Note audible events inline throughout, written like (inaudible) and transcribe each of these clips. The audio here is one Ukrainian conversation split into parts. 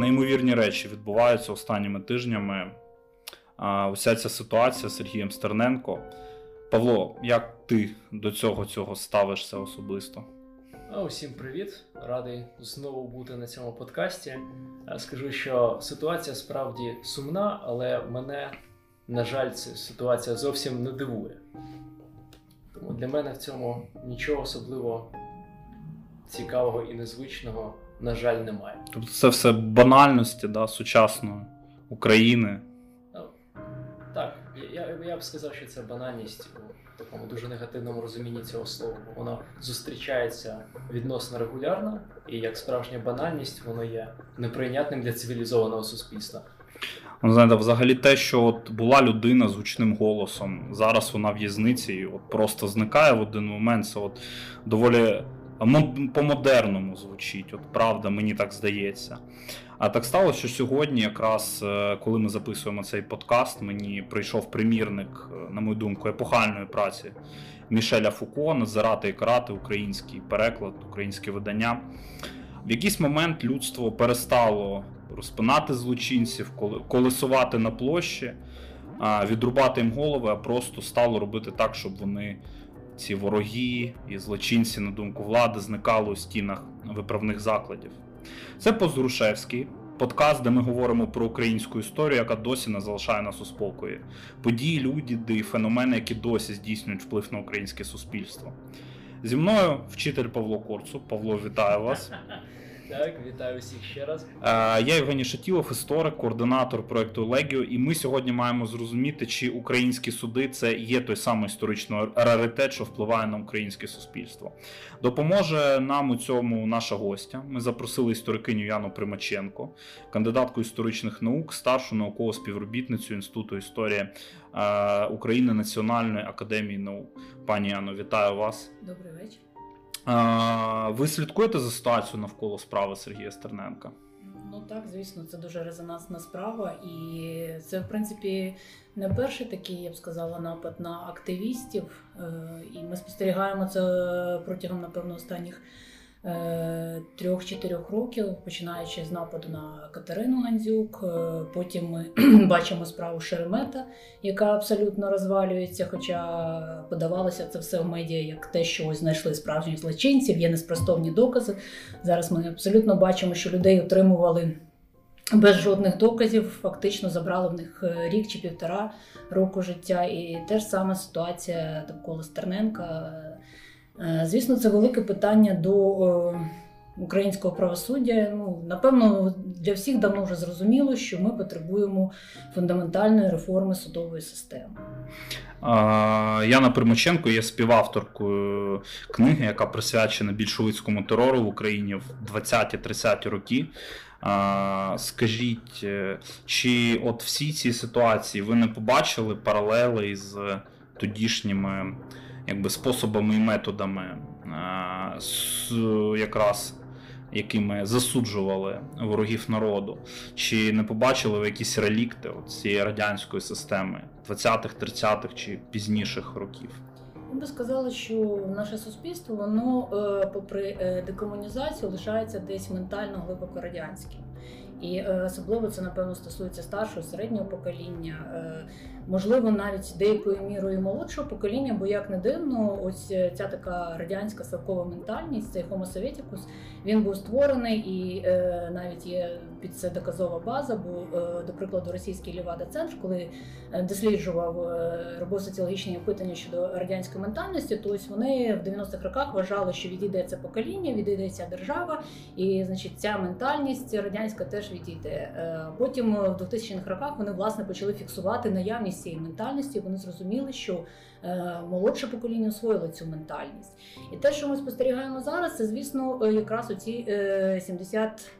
неймовірні речі відбуваються останніми тижнями. Уся ця ситуація з Сергієм Стерненко. Павло, як ти до цього цього ставишся особисто? Усім привіт! Радий знову бути на цьому подкасті. Скажу, що ситуація справді сумна, але мене, на жаль, ця ситуація зовсім не дивує. Тому для мене в цьому нічого особливо цікавого і незвичного, на жаль, немає. Тобто це все банальності да, сучасної України. Ну, так, я, я б сказав, що це банальність у такому дуже негативному розумінні цього слова. Воно зустрічається відносно регулярно, і як справжня банальність, воно є неприйнятним для цивілізованого суспільства. Ну, знаєте, взагалі те, що от була людина з гучним голосом, зараз вона в в'язниці і от просто зникає в один момент. Це от доволі по-модерному звучить. От правда, мені так здається. А так сталося, що сьогодні, якраз е, коли ми записуємо цей подкаст, мені прийшов примірник, е, на мою думку, епохальної праці Мішеля Фуко, Назирати і карати, український переклад, українське видання. В якийсь момент людство перестало розпинати злочинців, колесувати на площі, відрубати їм голови, а просто стало робити так, щоб вони ці вороги і злочинці, на думку влади, зникали у стінах виправних закладів. Це Позрушевський, подкаст, де ми говоримо про українську історію, яка досі не залишає нас у спокої. Події, люди і феномени, які досі здійснюють вплив на українське суспільство. Зі мною вчитель Павло Корцу. Павло, вітаю вас. (laughs) Так, вітаю всіх ще раз. Е, я Євгеній Шатілов, історик, координатор проекту Легіо. І ми сьогодні маємо зрозуміти, чи українські суди це є той самий історичний раритет, що впливає на українське суспільство. Допоможе нам у цьому наша гостя. Ми запросили історикиню Яну Примаченко, кандидатку історичних наук, старшу наукову співробітницю інституту історії е, України Національної академії наук. Пані Яно, вітаю вас. Добрий вечір. Ви слідкуєте за ситуацією навколо справи Сергія Стерненка? Ну так, звісно, це дуже резонансна справа, і це, в принципі, не перший такий, я б сказала, напад на активістів. Е, і ми спостерігаємо це протягом, напевно, останніх. Е, трьох-чотирьох років, починаючи з нападу на Катерину Гандзюк. Е, потім ми (clears throat) бачимо справу Шеремета, яка абсолютно розвалюється. Хоча подавалося це все в медіа як те, що ось знайшли справжніх злочинців, є неспростовні докази. Зараз ми абсолютно бачимо, що людей отримували. Без жодних доказів фактично забрали в них е, рік чи півтора року життя, і теж сама ситуація довкола Стерненка. Е, звісно, це велике питання до е, українського правосуддя. Ну, Напевно, для всіх давно вже зрозуміло, що ми потребуємо фундаментальної реформи судової системи. Яна Примаченко є співавторкою книги, яка присвячена більшовицькому терору в Україні в 20-30 роки. Скажіть, е, чи от всі ці ситуації ви не побачили паралели із тодішніми якби способами і методами, якраз якими засуджували ворогів народу, чи не побачили ви якісь релікти цієї радянської системи 20-х, 30-х чи пізніших років? Я би сказала, що наше суспільство, воно, е, попри е, декомунізацію, лишається десь ментально глибоко радянським. І е, особливо це напевно стосується старшого середнього покоління, можливо, навіть деякою мірою молодшого покоління, бо як не дивно, ось е, ця така радянська совкова ментальність, цей Homo Sovieticus, він був створений і навіть є під це доказова база. Бо, до прикладу, російський Лівада Центр, коли досліджував робив соціологічні опитання щодо радянської ментальності, то ось вони в 90-х роках вважали, що відійде це покоління, відійде ця держава, і значить ця ментальність радянська теж відійде. Е, потім в 2000-х роках вони власне почали фіксувати наявність цієї ментальності. Вони зрозуміли, що е, молодше покоління освоїло цю ментальність. І те, що ми спостерігаємо зараз, це звісно е, якраз оці 70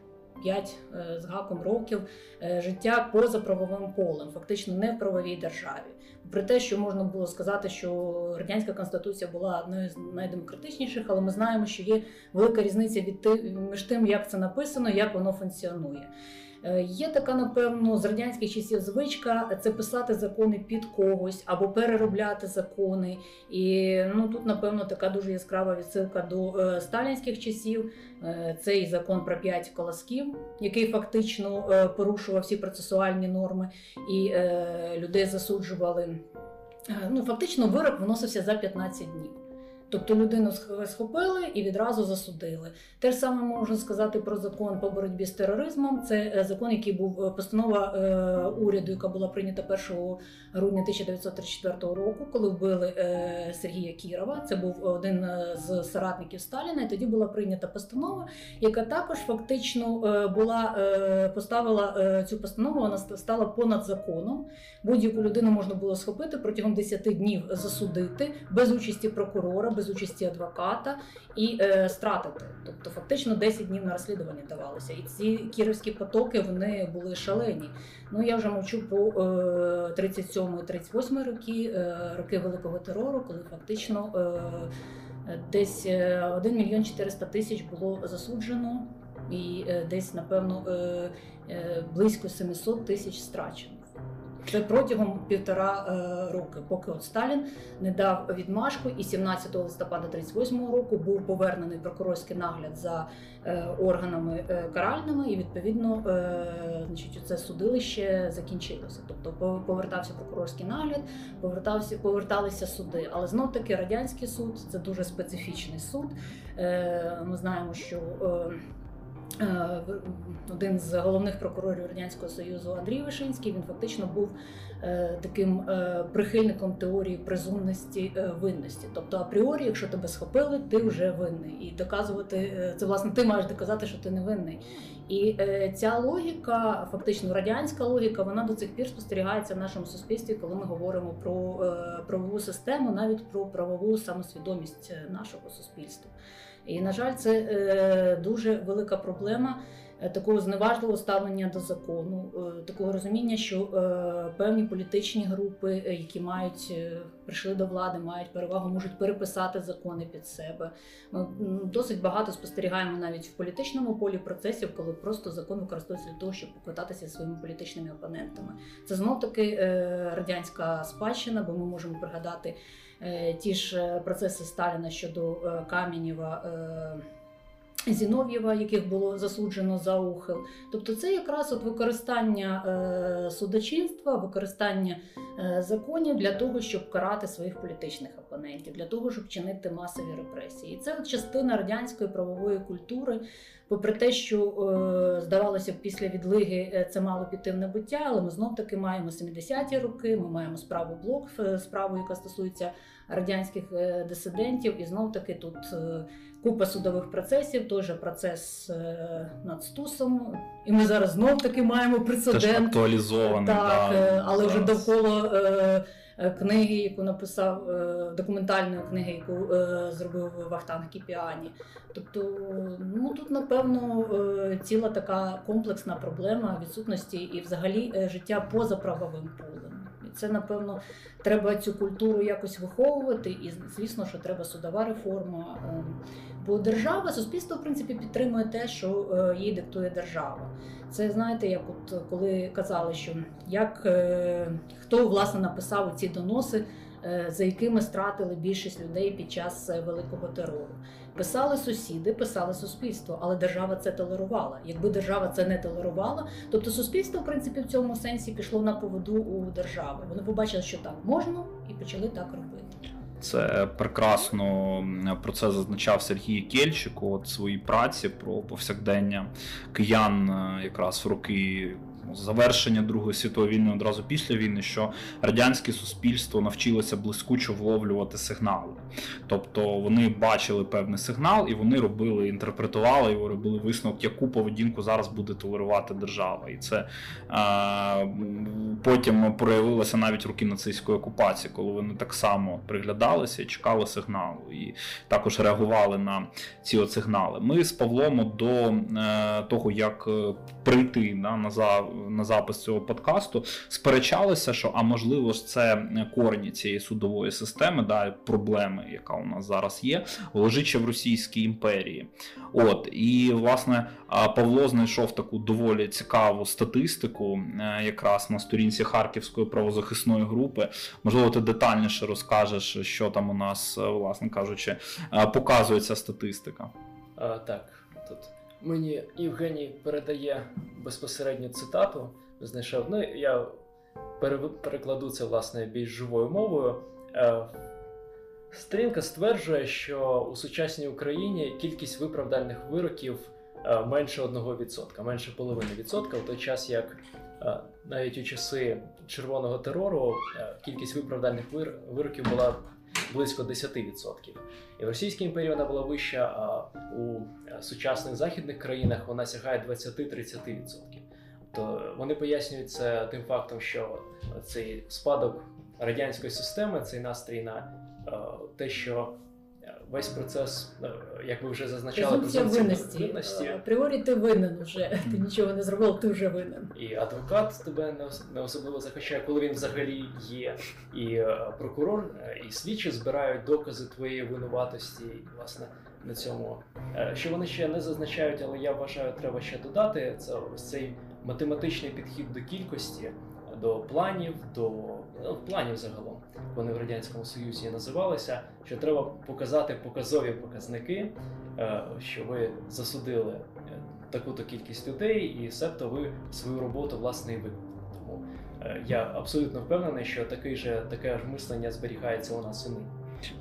5 з гаком років життя поза правовим полем, фактично не в правовій державі. При те, що можна було сказати, що радянська конституція була одною з найдемократичніших, але ми знаємо, що є велика різниця від між тим, як це написано, як воно функціонує. Е, Є така, напевно, з радянських часів звичка це писати закони під когось або переробляти закони. І ну тут, напевно, така дуже яскрава відсилка до е, сталінських часів. Е, Це закон про п'ять колосків, який фактично порушував всі процесуальні норми, і людей засуджували. Ну, фактично, вирок виносився за 15 днів. Тобто людину сх- схопили і відразу засудили. Те ж саме можна сказати про закон по боротьбі з тероризмом. Це е, закон, який був е, постанова е, уряду, яка була прийнята 1 грудня 1934 року, коли вбили е, Сергія Кірова. Це був один е, з соратників Сталіна. І тоді була прийнята постанова, яка також фактично е, була е, поставила е, цю постанову. Вона стала понад законом. Будь-яку людину можна було схопити протягом 10 днів засудити без участі прокурора, без участі адвоката і е, стратити. Тобто, фактично 10 днів на розслідування давалося. І ці кіровські потоки вони були шалені. Ну я вже мовчу про е, 37-38 роки, е, роки великого терору, коли фактично е, е, десь е, 1 мільйон 400 тисяч було засуджено, і е, десь, напевно, е, е, близько 700 тисяч страчено. Протягом півтора е, роки, поки от Сталін не дав відмашку, і 17 листопада 38 року був повернений прокурорський нагляд за е, органами е, каральними, і відповідно значить, це судилище закінчилося. Тобто повертався прокурорський нагляд, повертався, поверталися суди. Але знов таки радянський суд це дуже специфічний суд. Ми знаємо, що один з головних прокурорів радянського союзу Андрій Вишинський він фактично був е, таким е, прихильником теорії презумності е, винності. Тобто, апріорі, якщо тебе схопили, ти вже винний, і доказувати е, це власне ти маєш доказати, що ти не винний. І е, ця логіка, фактично радянська логіка, вона до цих пір спостерігається в нашому суспільстві, коли ми говоримо про е, правову систему, навіть про правову самосвідомість е, нашого суспільства. І, на жаль, це е, дуже велика проблема е, такого зневажливого ставлення до закону, е, такого розуміння, що певні політичні групи, які мають прийшли до влади, мають перевагу, можуть переписати закони під себе. Ми досить багато спостерігаємо навіть в політичному полі процесів, коли просто закон використовується для того, щоб поквитатися своїми політичними опонентами. Це знов таки радянська спадщина, бо ми можемо пригадати ті ж е, процеси Сталіна щодо е, Кам'янєва. Зінов'єва, яких було засуджено за ухил. Тобто це якраз от використання е, судочинства, використання е, законів для того, щоб карати своїх політичних опонентів, для того, щоб чинити масові репресії. І це от частина радянської правової культури. Попри те, що е, здавалося б, після відлиги це мало піти в небуття, але ми знов таки маємо 70-ті роки, ми маємо справу блок, справу, яка стосується радянських дисидентів, і знов таки тут. Купа судових процесів, той же процес е, над Стусом. І ми зараз знов таки маємо прецедент. актуалізований. Так, да, е, але вже довкола е, книги, яку написав документальної книги, яку зробив Вахтанг Кіпіані. Тобто, ну тут напевно ціла така комплексна проблема відсутності і взагалі життя поза правовим полем. Це напевно треба цю культуру якось виховувати, і звісно, що треба судова реформа. е, Бо держава, суспільство в принципі підтримує те, що е, їй диктує держава. Це знаєте, як от коли казали, що як е, хто власне написав ці доноси, за якими стратили більшість людей під час великого терору. Писали сусіди, писали суспільство, але держава це толерувала. Якби держава це не толерувала, тобто суспільство, в принципі, в цьому сенсі пішло на поводу у держави. Вони побачили, що так можна, і почали так робити. Це прекрасно про це зазначав Сергій Кельчик в своїй праці про повсякдення киян е, якраз в роки завершення Другої світової війни, одразу після війни, що радянське суспільство навчилося блискучо вловлювати сигнали. Тобто вони бачили певний сигнал і вони робили, інтерпретували його, робили висновок, яку поведінку зараз буде толерувати держава. І це е, потім проявилося навіть роки нацистської окупації, коли вони так само приглядалися і чекали сигналу, і також реагували на ці от сигнали. Ми з Павлом до е, того, як е, прийти да, на за на запис цього подкасту, сперечалися, що а можливо ж це корні цієї судової системи, да, проблеми, яка у нас зараз є, лежить ще в Російській імперії. От і власне Павло знайшов таку доволі цікаву статистику, е, якраз на сторінці Харківської правозахисної групи. Можливо, ти детальніше розкажеш, що там у нас, е, власне кажучи, е, показує ця статистика. А, так, тут мені Євгеній передає безпосередню цитату. Знайшов. Ну, я перекладу це власне більш живою мовою. Е, Сторінка стверджує, що у сучасній Україні кількість виправдальних вироків е, менше 1%, менше половини відсотка, в той час як е, навіть у часи червоного терору кількість виправдальних вироків була близько 10%. І в Російській імперії вона була вища, а у е, сучасних західних країнах вона сягає 20-30%. То вони пояснюють це тим фактом, що цей спадок радянської системи, цей настрій на е, те, що весь процес, е, як ви вже зазначали, Презумпція винності. винності, Е, Апріорі ти винен вже. (laughs) Ти нічого не зробив, ти вже винен. і адвокат тебе не особливо захищає, коли він взагалі є. І е, прокурор і слідчі збирають докази твоєї винуватості. І, власне, на цьому що вони ще не зазначають, але я вважаю, треба ще додати. Це ось цей математичний підхід до кількості, до планів, до ну, планів загалом. Вони в радянському союзі називалися. Що треба показати показові показники, е, що ви засудили е, таку-то кількість людей, і себто ви свою роботу власне і виконали. Тому е, я абсолютно впевнений, що такий же таке ж мислення зберігається у нас і нині.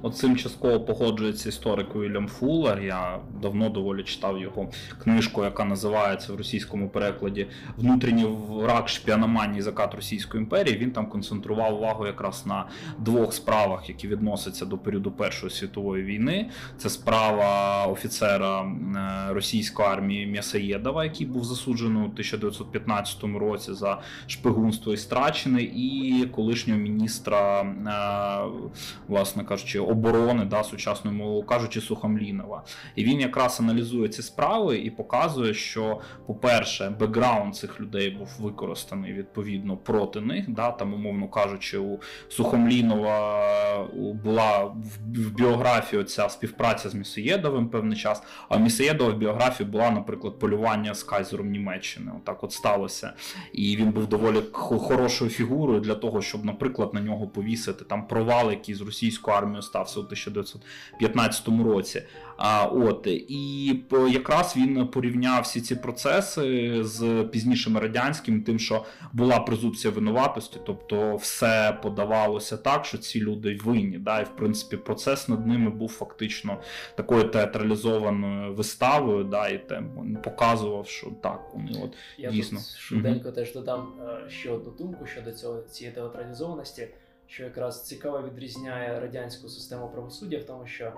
Оцим частково погоджується історик Уільям Фуллер. Я давно доволі читав його книжку, яка називається в російському перекладі Внутрішній враг шпіономанії закат Російської імперії. Він там концентрував увагу якраз на двох справах, які відносяться до періоду Першої світової війни. Це справа офіцера е, російської армії М'ясаєдова, який був засуджений у 1915 році за шпигунство і страчений, і колишнього міністра, е, власне кажучи, оборони да, сучасною мовою кажучи, Сухомлінова. І він якраз аналізує ці справи і показує, що, по-перше, бекграунд цих людей був використаний відповідно проти них. Да, там, умовно кажучи, у Сухомлінова була в, біографії ця співпраця з Місоєдовим певний час. А Місоєдова в біографії була, наприклад, полювання з кайзером Німеччини. Отак от сталося. І він був доволі хорошою фігурою для того, щоб, наприклад, на нього повісити там провал, який з російською армією стався у 1915 році. А, от і якраз він порівняв всі ці процеси з пізнішими радянським, тим, що була презумпція винуватості, тобто все подавалося так, що ці люди винні. Да, і в принципі процес над ними був фактично такою театралізованою виставою, да, і те він показував, що так вони от Я Дійсно. тут швиденько теж додам е, ще одну думку щодо цього цієї театралізованості, що якраз цікаво відрізняє радянську систему правосуддя в тому, що е,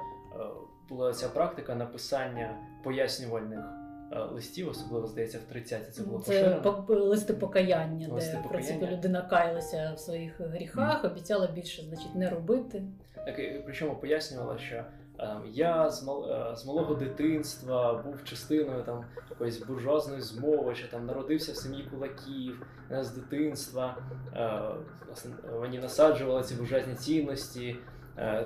була ця практика написання пояснювальних е, листів, особливо здається, в 30-ті це було Це поширено. листи покаяння, Листи де в принципі людина каялася в своїх гріхах, обіцяла більше, значить, не робити. Так, і причому пояснювала, що я з, мал, е, з малого дитинства був частиною там якоїсь буржуазної змови, що там народився в сім'ї кулаків е, з дитинства. Е, мені насаджували ці буржуазні цінності.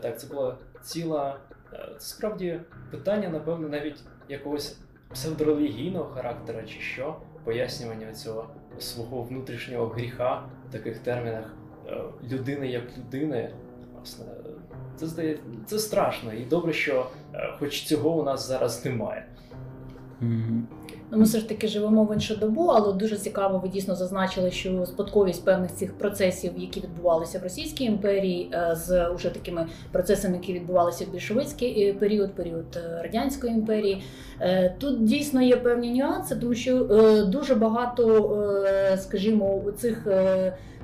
Так, це була ціла. Це справді питання, напевно, навіть якогось псевдорелігійного характеру, чи що, пояснювання цього свого внутрішнього гріха в таких термінах людини як людини. Власне, це здає, це страшно, і добре, що е, хоч цього у нас зараз немає. Ну, ми все ж таки живемо в іншу добу, але дуже цікаво, ви дійсно зазначили, що спадковість певних цих процесів, які відбувалися в Російській імперії, е, з уже такими процесами, які відбувалися в більшовицький е, період, період радянської імперії. Тут дійсно є певні нюанси, тому що дуже багато, скажімо, цих.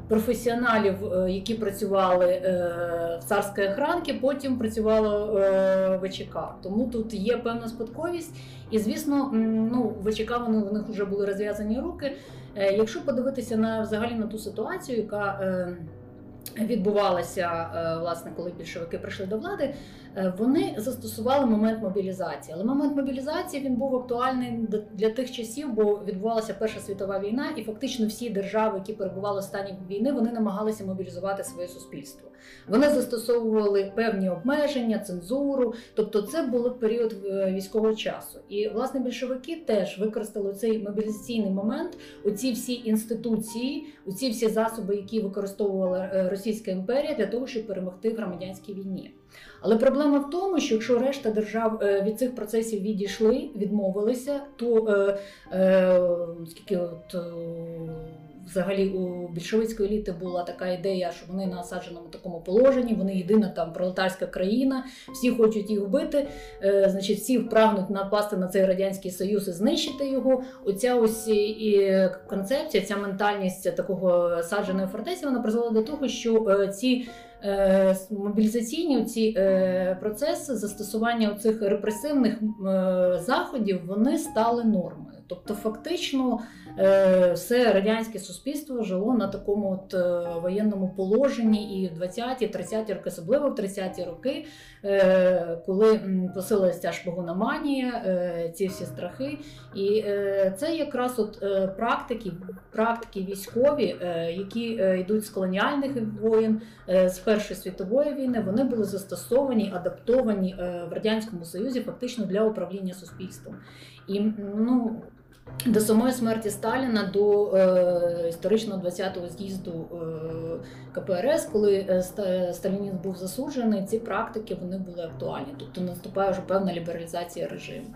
Професіоналів, е, які працювали е, в царській охранці, потім працювало е, в ВЧК. Тому тут є певна спадковість. І звісно, ну ВЧК вони в них вже були розв'язані руки. Якщо подивитися на взагалі на ту ситуацію, яка відбувалася власне, коли більшовики прийшли до влади, Вони застосували момент мобілізації, але момент мобілізації він був актуальний для тих часів, бо відбувалася Перша світова війна, і фактично всі держави, які перебували в стані війни, вони намагалися мобілізувати своє суспільство. Вони застосовували певні обмеження, цензуру, тобто це був період е, військового часу. І власне більшовики теж використали цей мобілізаційний момент, оці всі інституції, оці всі засоби, які використовувала е, Російська імперія для того, щоб перемогти в громадянській війні. Але проблема в тому, що якщо решта держав е, від цих процесів відійшли, відмовилися, то е, е, скільки от. е, Взагалі у більшовицької еліти була така ідея, що вони на осадженому такому положенні, вони єдина там пролетарська країна, всі хочуть їх вбити. Е, значить, всі прагнуть напасти на цей радянський союз і знищити його. Оця ось і- концепція, ця ментальність такого садженої фортеці, вона призвела до того, що е, ці мобілізаційні ці е, процеси застосування цих репресивних е, заходів вони стали нормою. Тобто, фактично, е, все радянське суспільство жило на такому от е, воєнному положенні і в 20-ті, 30-ті роки, особливо в 30-ті роки, е, коли посилилася ця шпигуноманія, ці всі страхи. І це якраз от практики, практики військові, які йдуть з колоніальних воєн, з Першої світової війни, вони були застосовані, адаптовані в радянському союзі фактично для управління суспільством. І ну. До самої смерті Сталіна, до е, історичного 20-го з'їзду е, КПРС, коли е, сталінізм був засуджений, ці практики вони були актуальні. Тобто наступає вже певна лібералізація режиму.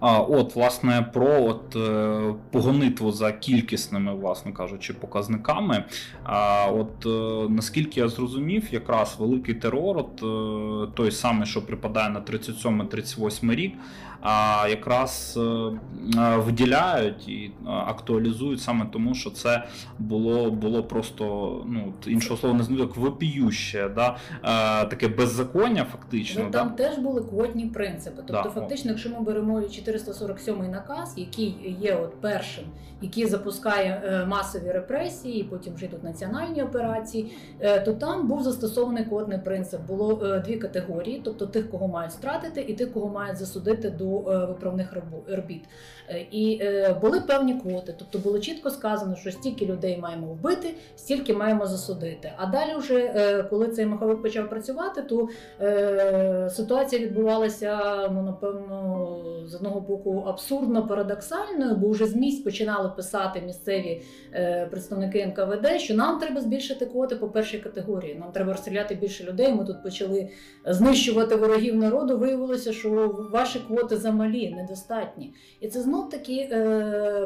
А, от, власне, про от, е, погонитву за кількісними, власне кажучи, показниками. А, от, е, наскільки я зрозумів, якраз великий терор, от, е, той самий, що припадає на 37-38 рік, а, якраз е, виділяють і актуалізують саме тому, що це було, було просто, ну, іншого слова не знаю, як вопіюще, да? е, таке беззаконня, фактично. Ну, да? там теж були квотні принципи. Тобто, Да, о. фактично, якщо ми беремо 447 наказ, який є от першим, який запускає е, масові репресії, потім вже йдуть національні операції, е, то там був застосований квотний принцип. Було дві категорії: тобто тих, кого мають стратити, і тих, кого мають засудити до виправних робіт. І були певні квоти, тобто було чітко сказано, що стільки людей маємо вбити, стільки маємо засудити. А далі, вже е, коли цей маховик почав працювати, то е, ситуація відбувалася, ну напевно, з одного боку абсурдно парадоксальною, бо вже з місць починали писати місцеві е, представники НКВД, що нам треба збільшити квоти по першій категорії. Нам треба розстріляти більше людей. Ми тут почали знищувати ворогів народу. Виявилося, що ваші квоти замалі, недостатні. І це знов таки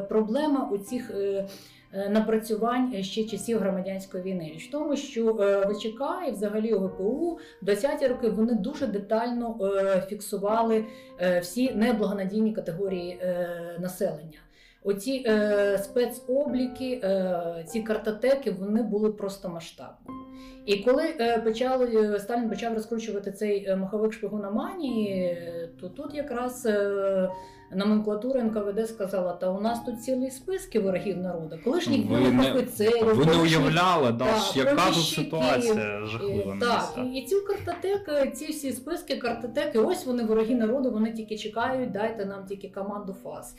проблема у цих. Е, е, Напрацювань ще часів громадянської війни в тому, що е, ВЧК і взагалі ОГПУ в 20-ті роки вони дуже детально е, фіксували е, всі неблагонадійні категорії е, населення. Оці е, спецобліки, е, ці картотеки, вони були просто масштабні. І коли е, почали Сталін почав розкручувати цей е, маховик шпигуноманії, е, то тут якраз е, номенклатура НКВД сказала: та у нас тут цілий списки ворогів народу, колишніх не- офіцерів, Ви не уявляли, да, та, яка тут ситуація жахлива Е, Так, місцях. і, і цю картотеку, ці всі списки, картотеки, ось вони вороги народу, вони тільки чекають, дайте нам тільки команду ФАС.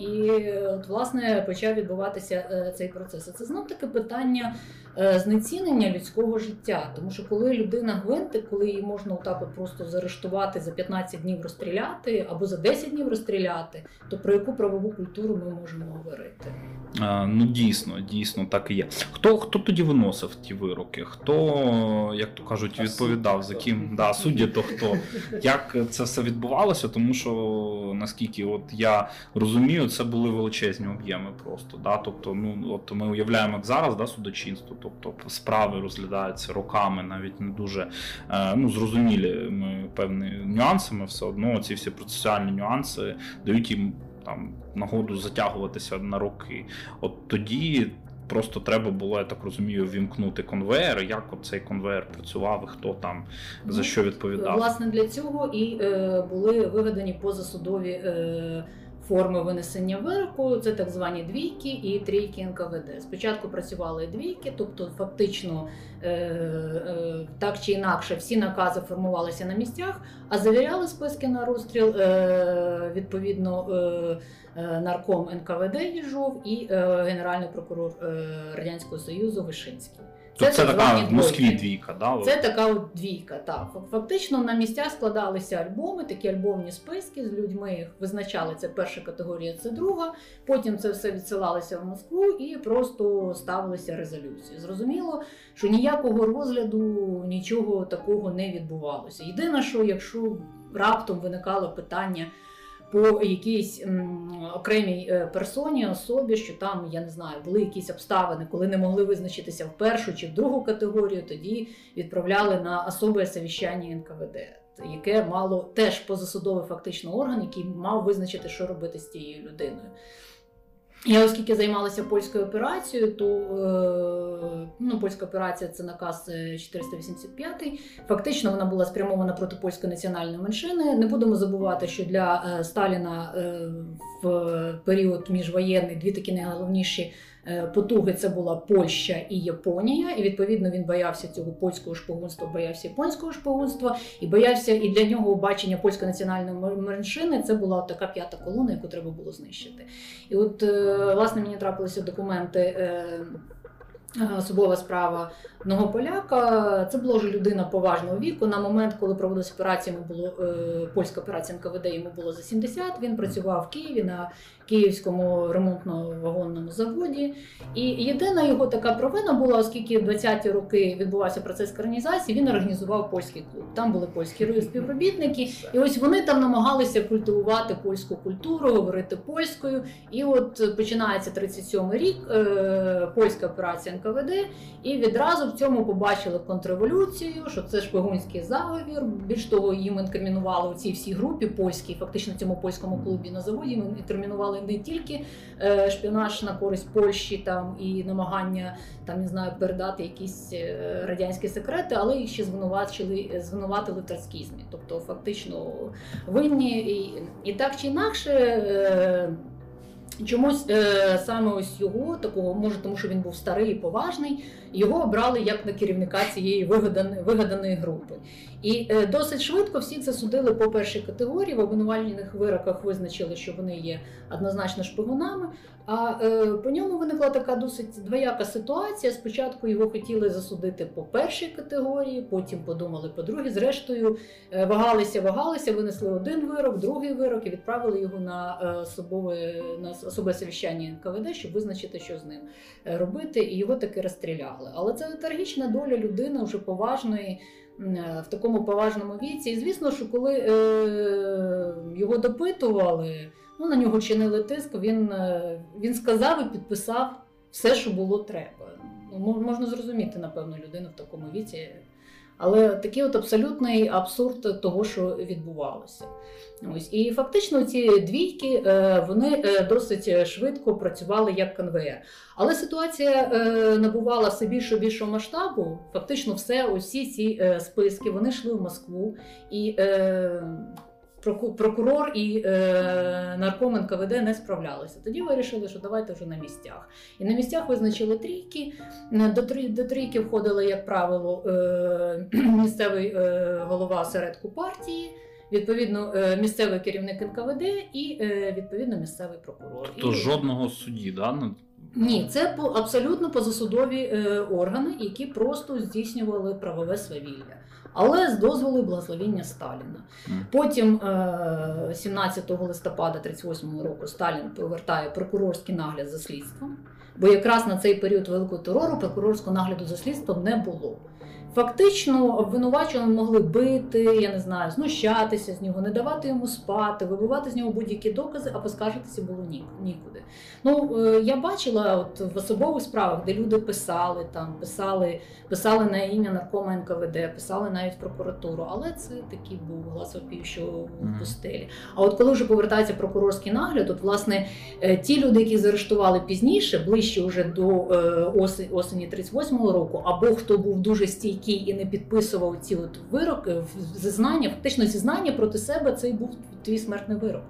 І от, власне почав відбуватися е, цей процес. І Це знов таки питання е, знецінення людського життя. Тому що коли людина гвинтик, коли її можна отак от просто заарештувати за 15 днів розстріляти або за 10 днів розстріляти, то про яку правову культуру ми можемо говорити? А, ну дійсно, дійсно так і є. Хто хто тоді виносив ті вироки? Хто, як то кажуть, відповідав за ким? Да, судді то хто? Як це все відбувалося? Тому що наскільки от я розумію, це були величезні об'єми просто. Да? Тобто, ну от ми уявляємо, як зараз да, судочинство, тобто справи розглядаються роками, навіть не дуже е, ну, зрозумілі ми певні нюансами, все одно ці всі процесуальні нюанси дають їм там нагоду затягуватися на роки. От тоді. Просто треба було, я так розумію, вімкнути конвейер, як цей конвейер працював, і хто там за Ну, що відповідав. Власне, для цього і е, були вигадані позасудові е, форми винесення вироку. Це так звані двійки і трійки НКВД. Спочатку працювали двійки, тобто фактично е, е, так чи інакше всі накази формувалися на місцях, а завіряли списки на розстріл е, відповідно. Нарком НКВД Єжов і генеральний прокурор Радянського Союзу Вишинський. Тобто це така в Москві двійка, да? Це така от двійка. Так фактично на місцях складалися альбоми, такі альбомні списки з людьми. Їх визначали це перша категорія, це друга. Потім це все відсилалося в Москву і просто ставилися резолюції. Зрозуміло, що ніякого розгляду, нічого такого не відбувалося. Єдине, що якщо раптом виникало питання. По якійсь окремій е, персоні, особі, що там я не знаю, були якісь обставини, коли не могли визначитися в першу чи в другу категорію, тоді відправляли на особе совіщання НКВД, яке мало теж позасудовий фактично орган, який мав визначити, що робити з тією людиною. Я, оскільки займалася польською операцією, то е, ну, польська операція це наказ е, 485. Фактично вона була спрямована проти польської національної меншини. Не будемо забувати, що для е, Сталіна е, в період міжвоєнний дві такі найголовніші е, потуги це була Польща і Японія. І відповідно він боявся цього польського шпигунства, боявся японського шпигунства і боявся, і для нього бачення польської національної меншини це була така п'ята колона, яку треба було знищити. І от е, власне мені трапилися документи. е, е, Особова справа одного поляка. Це була вже людина поважного віку. На момент, коли проводилася операція, йому було е, польська операція НКВД, йому було за 70. Він працював в Києві на Київському ремонтно-вагонному заводі. І єдина його така провина була, оскільки в 20-ті роки відбувався процес коронізації, він організував польський клуб. Там були польські співробітники, і ось вони там намагалися культивувати польську культуру, говорити польською. І от починається 37-й рік, е, польська операція НКВД, і відразу в цьому побачили контрреволюцію, що це шпигунський заговір. Більш того, їм інкримінували у цій всій групі польській, фактично цьому польському клубі на заводі. Їм інкримінували не тільки е, шпіонаж на користь Польщі там і намагання там не знаю передати якісь е, радянські секрети, але їх ще звинувачили звинуватили в троцкізмі. Тобто, фактично винні і, і так чи інакше. Чомусь е, саме ось його такого, може, тому що він був старий і поважний, його обрали як на керівника цієї вигаданої, вигаданої групи. І е, досить швидко всіх засудили по першій категорії. В обвинувальних вироках визначили, що вони є однозначно шпигунами. А е, по ньому виникла така досить двояка ситуація. Спочатку його хотіли засудити по першій категорії, потім подумали по другій. Зрештою, е, вагалися, вагалися, винесли один вирок, другий вирок і відправили його на е, особове на особе совіщання НКВД, щоб визначити, що з ним е, робити, і його таки розстріляли. Але це трагічна доля людини вже поважної. е, В такому поважному віці, і звісно, що коли е, його допитували, ну на нього чинили тиск. Він, е, він сказав і підписав все, що було треба. Ну, можна зрозуміти, напевно, людину в такому віці. Але такий от абсолютний абсурд того, що відбувалося. Ось і фактично ці двійки е, вони е, досить швидко працювали як конвеєр. Але ситуація е, набувала все більше більшого масштабу. Фактично, все, усі ці списки вони йшли в Москву і. Прокурор і е, нарком НКВД не справлялися. Тоді вирішили, що давайте вже на місцях. І на місцях визначили трійки. До, трі- до трійки входили, як правило, е, (clears throat) місцевий е, голова осередку партії, відповідно, е, місцевий керівник НКВД і е, відповідно місцевий прокурор. Тобто І- жодного судді, да? ні, це по- абсолютно позасудові е, органи, які просто здійснювали правове свавілля. Але з дозволу і благословіння Сталіна. Потім, е, 17 листопада 38 року, Сталін повертає прокурорський нагляд за слідством, бо якраз на цей період великого терору прокурорського нагляду за слідством не було. Фактично, обвинувачувані могли бити, я не знаю, знущатися з нього, не давати йому спати, вибивати з нього будь-які докази, а поскаржитися було ні- нікуди. Ну, е, я бачила от в особових справах, де люди писали там, писали, писали на ім'я наркома НКВД, писали навіть в прокуратуру, але це такий був гласопів, що в пустелі. А от коли вже повертається прокурорський нагляд, от власне е, ті люди, які заарештували пізніше, ближче вже до е, осені 38-го року, або хто був дуже стійкий який і не підписував ці от вироки, зізнання, фактично зізнання проти себе, це і був твій смертний вирок.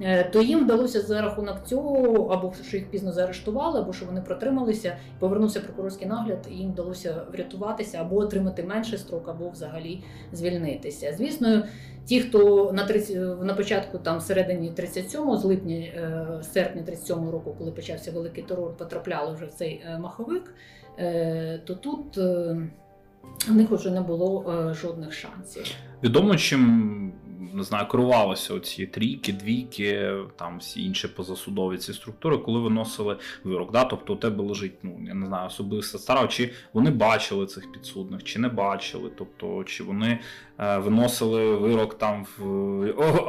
Е, То їм вдалося за рахунок цього, або що їх пізно заарештували, або що вони протрималися, повернувся прокурорський нагляд, і їм вдалося врятуватися або отримати менший строк, або взагалі звільнитися. Звісно, ті, хто на 30, на початку там всередині 37-го, з липня е, серпня 37-го року, коли почався великий терор, потрапляли вже в цей е, маховик, то тут в них вже не було е, жодних шансів. Відомо, чим не знаю, керувалися оці трійки, двійки, там всі інші позасудові ці структури, коли виносили вирок. Да? Тобто у тебе лежить, ну я не знаю, особисто стара, чи вони бачили цих підсудних, чи не бачили, тобто чи вони е, виносили вирок там в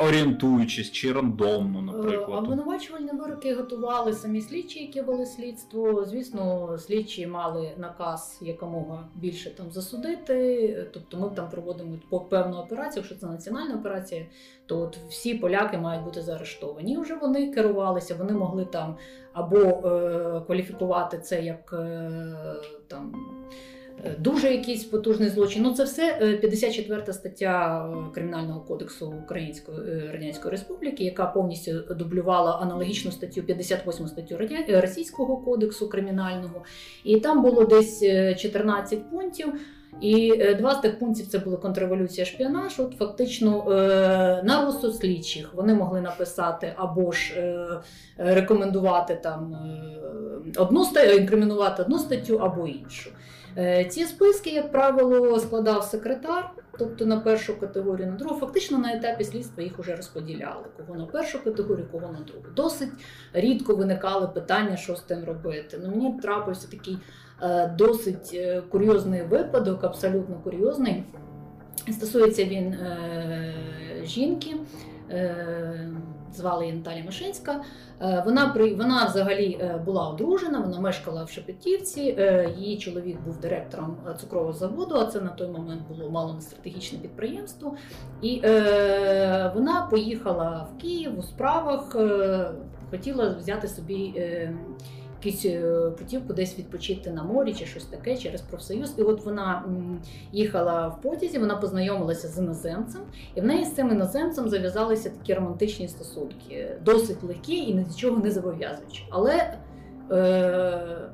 орієнтуючись, чи рандомно, Е, наприклад. Обвинувачувальні вироки готували самі слідчі, які вели слідство. Звісно, слідчі мали наказ якомога більше там засудити. Тобто ми там проводимо по певну операцію, якщо це національна операція, то от всі поляки мають бути заарештовані. І вже вони керувалися, вони могли там або е, кваліфікувати це як е, там. е, Дуже якийсь потужний злочин. Ну це все е, 54 стаття е, Кримінального кодексу Української е, Радянської Республіки, яка повністю дублювала аналогічну статтю 58 статтю е, Російського кодексу кримінального. І там було десь е, 14 пунктів. І е, два з тих пунктів це були контрреволюція, шпіонаж. От фактично е, на розсуд слідчих вони могли написати або ж е, рекомендувати там одну статтю, інкримінувати одну статтю або іншу. Ці списки, як правило, складав секретар, тобто на першу категорію, на другу. Фактично на етапі слідства їх вже розподіляли. Кого на першу категорію, кого на другу. Досить рідко виникали питання, що з тим робити. Ну, мені трапився такий досить е, курйозний випадок, абсолютно курйозний. Стосується він е, жінки. Е, Звали її Наталія Мишинська. Е, Вона при вона взагалі е, була одружена, вона мешкала в Шепетівці. е, Її чоловік був директором е, цукрового заводу, а це на той момент було мало не стратегічне підприємство. І е, вона поїхала в Київ у справах, е, хотіла взяти собі. Е, Якусь е, путівку десь відпочити на морі чи щось таке через профсоюз. І от вона їхала в потязі, вона познайомилася з іноземцем, і в неї з цим іноземцем зав'язалися такі романтичні стосунки, досить легкі і нічого не зобов'язуючі. Але е,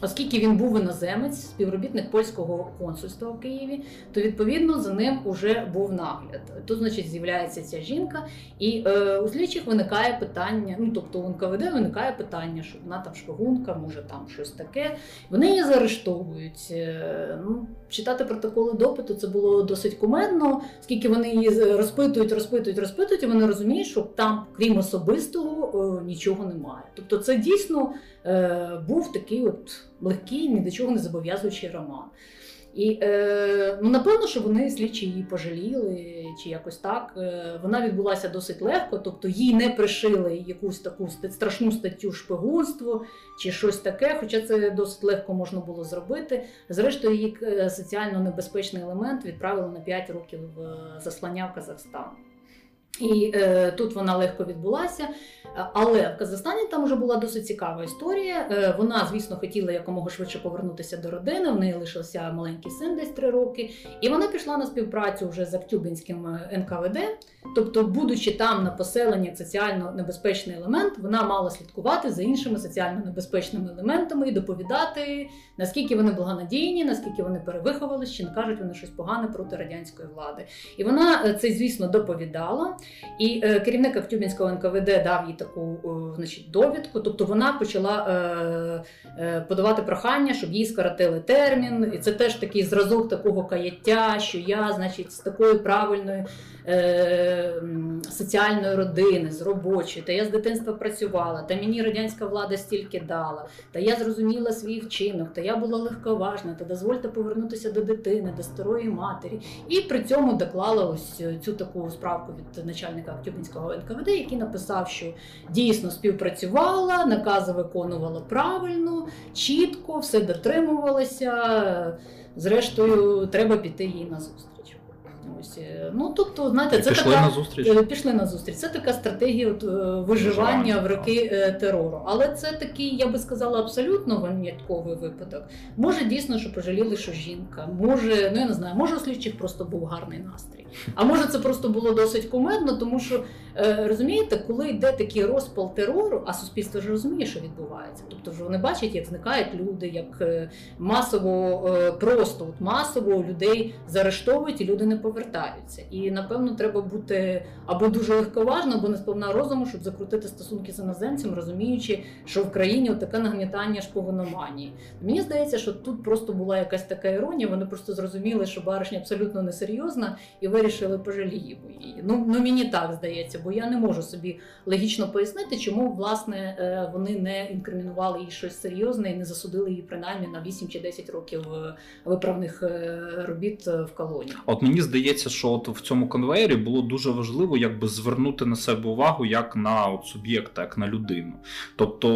оскільки він був іноземець, співробітник польського консульства в Києві, то відповідно за ним вже був нагляд. Тут, значить, з'являється ця жінка, і е, у слідчих виникає питання. Ну тобто у НКВД виникає питання, що вона там шпигунка, може там щось таке. Вони її заарештовують. Е, Ну, читати протоколи допиту це було досить кумедно, оскільки вони її розпитують, розпитують, розпитують, і вони розуміють, що там, крім особистого, е, нічого немає. Тобто, це дійсно був такий от легкий, ні до чого не зобов'язуючий роман. І е, ну, напевно, що вони слідчі її пожаліли чи якось так. Е, вона відбулася досить легко, тобто їй не пришили якусь таку страшну статтю шпигунство чи щось таке, хоча це досить легко можна було зробити. Зрештою, її е, соціально небезпечний елемент відправили на 5 років в заслання в Казахстан. І е, тут вона легко відбулася. Але в Казахстані там вже була досить цікава історія. Е, Вона, звісно, хотіла якомога швидше повернутися до родини. В неї лишився маленький син десь три роки. І вона пішла на співпрацю вже з Актюбинським е, НКВД. Тобто, будучи там на поселенні як соціально небезпечний елемент, вона мала слідкувати за іншими соціально небезпечними елементами і доповідати, наскільки вони благонадійні, наскільки вони перевиховались, чи не кажуть вони щось погане проти радянської влади. І вона е, це, звісно, доповідала. І е, керівник Актюбінського НКВД дав їй таку е, значить, довідку. Тобто вона почала е, е, подавати прохання, щоб їй скоротили термін. І це теж такий зразок такого каяття, що я, значить, з такою правильної е, соціальної родини, з робочої, та я з дитинства працювала, та мені радянська влада стільки дала, та я зрозуміла свій вчинок, та я була легковажна, та дозвольте повернутися до дитини, до старої матері. І при цьому доклала ось цю таку справку від начальника Актюбінського НКВД, який написав, що дійсно співпрацювала, накази виконувала правильно, чітко, все дотримувалася. Зрештою, треба піти їй на зустріч. Е, ну тобто, знаєте, це пішли така на зустріч. Е, Пішли на зустріч. Це така стратегія от, е, виживання Виживання, в роки е, терору. Але це такий, я би сказала, абсолютно винятковий випадок. Може, дійсно, що пожаліли, що жінка. Може, ну я не знаю, може у слідчих просто був гарний настрій. А може, це просто було досить кумедно, тому що розумієте, коли йде такий розпал терору, а суспільство ж розуміє, що відбувається. Тобто ж вони бачать, як зникають люди, як масово просто от масово людей заарештовують і люди не повертаються. І напевно треба бути або дуже легковажно, або не сповна розуму, щоб закрутити стосунки з іноземцем, розуміючи, що в країні таке нагнітання шпигономанії. Мені здається, що тут просто була якась така іронія. Вони просто зрозуміли, що баришня абсолютно несерйозна, і вирішили пожаліємо її. Ну, ну мені так здається, бо я не можу собі логічно пояснити, чому власне е, вони не інкримінували їй щось серйозне і не засудили її принаймні на 8 чи 10 років е, виправних е, робіт в колонії. От мені здається, що от в цьому конвеєрі було дуже важливо якби звернути на себе увагу як на от суб'єкта, як на людину. Тобто,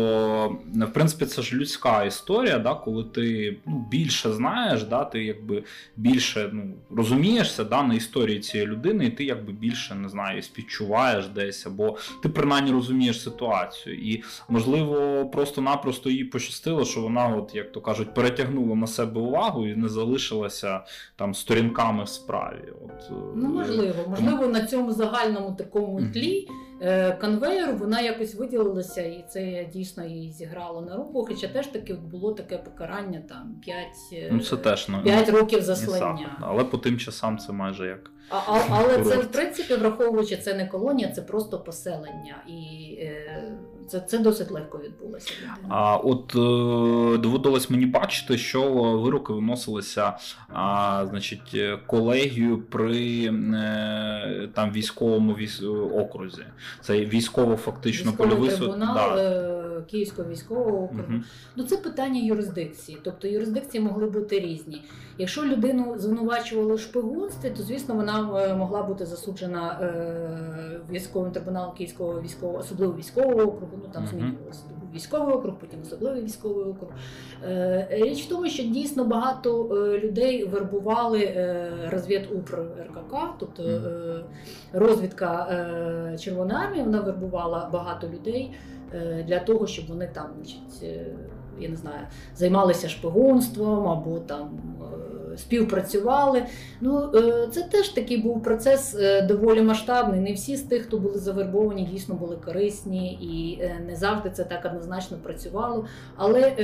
в принципі, це ж людська історія, да, коли ти ну, більше знаєш, да, ти якби більше ну, розумієшся да, на історії цієї людини, і ти якби більше не знаю, співчуваєш десь, або ти принаймні розумієш ситуацію. І можливо, просто-напросто їй пощастило, що вона, от як то кажуть, перетягнула на себе увагу і не залишилася там сторінками в справі. От, е, Ну, можливо, можливо, на цьому загальному такому тлі е, конвейеру вона якось виділилася, і це дійсно їй зіграло на руку. Хоча теж таки було таке покарання там 5, Ну, це теж 5 років заслання. але по тим часам це майже як. А, а, але це в принципі, враховуючи це не колонія, це просто поселення, і е, це, це досить легко відбулося. А от е, доводилось мені бачити, що вироки виносилися а, значить, е, колегію при е, там військовому військ... окрузі. Це військово фактично польовий суд. Да. Київського військового округу. Мгм. Ну це питання юрисдикції. Тобто юрисдикції могли бути різні. Якщо людину звинувачували в шпигунстві, то звісно вона е, могла бути засуджена е, військовим трибуналом Київського військового, особливо військового округу. Ну там Мгм. змінювалося. Військовий округ, потім особливий військовий округ. Е, Річ в тому, що дійсно багато е, людей вербували е, розвідупр РКК, тобто е, розвідка е, Червоної армії, вона вербувала багато людей для того, щоб вони там, значить, е, я не знаю, займалися шпигунством або там е, співпрацювали. Ну, е, це теж такий був процес е, доволі масштабний. Не всі з тих, хто були завербовані, дійсно були корисні, і е, не завжди це так однозначно працювало. Але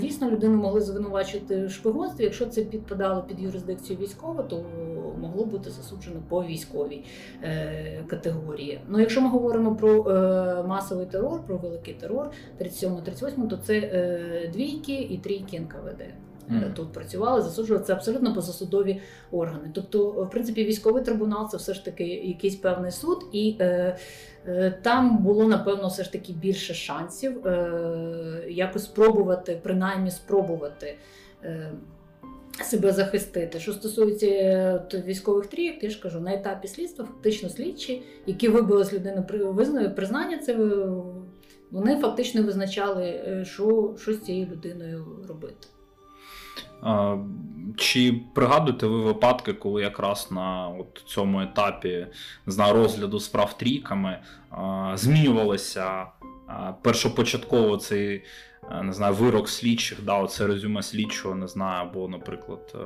дійсно людину могли звинувачити в шпигунстві. Якщо це підпадало під юрисдикцію військову, то могло бути засуджено по військовій категорії. Ну, якщо ми говоримо про масовий терор, про великий терор 37-38, то це двійки і трійки НКВД. Е, Тут працювали, засуджували це абсолютно позасудові органи. Тобто, в принципі, військовий трибунал це все ж таки якийсь певний суд, і е, е, там було напевно все ж таки більше шансів е, якось спробувати, принаймні спробувати. Е, себе захистити. Що стосується е, військових трійок, я ж кажу, на етапі слідства фактично слідчі, які вибили з людини при- признання, це е, вони фактично визначали, що, що з цією людиною робити. Чи пригадуєте ви випадки, коли якраз на от цьому етапі знаю, розгляду справ трійками змінювалося першопочатково цей не знаю, вирок слідчих, да, оце резюме слідчого, не знаю, або, наприклад, е,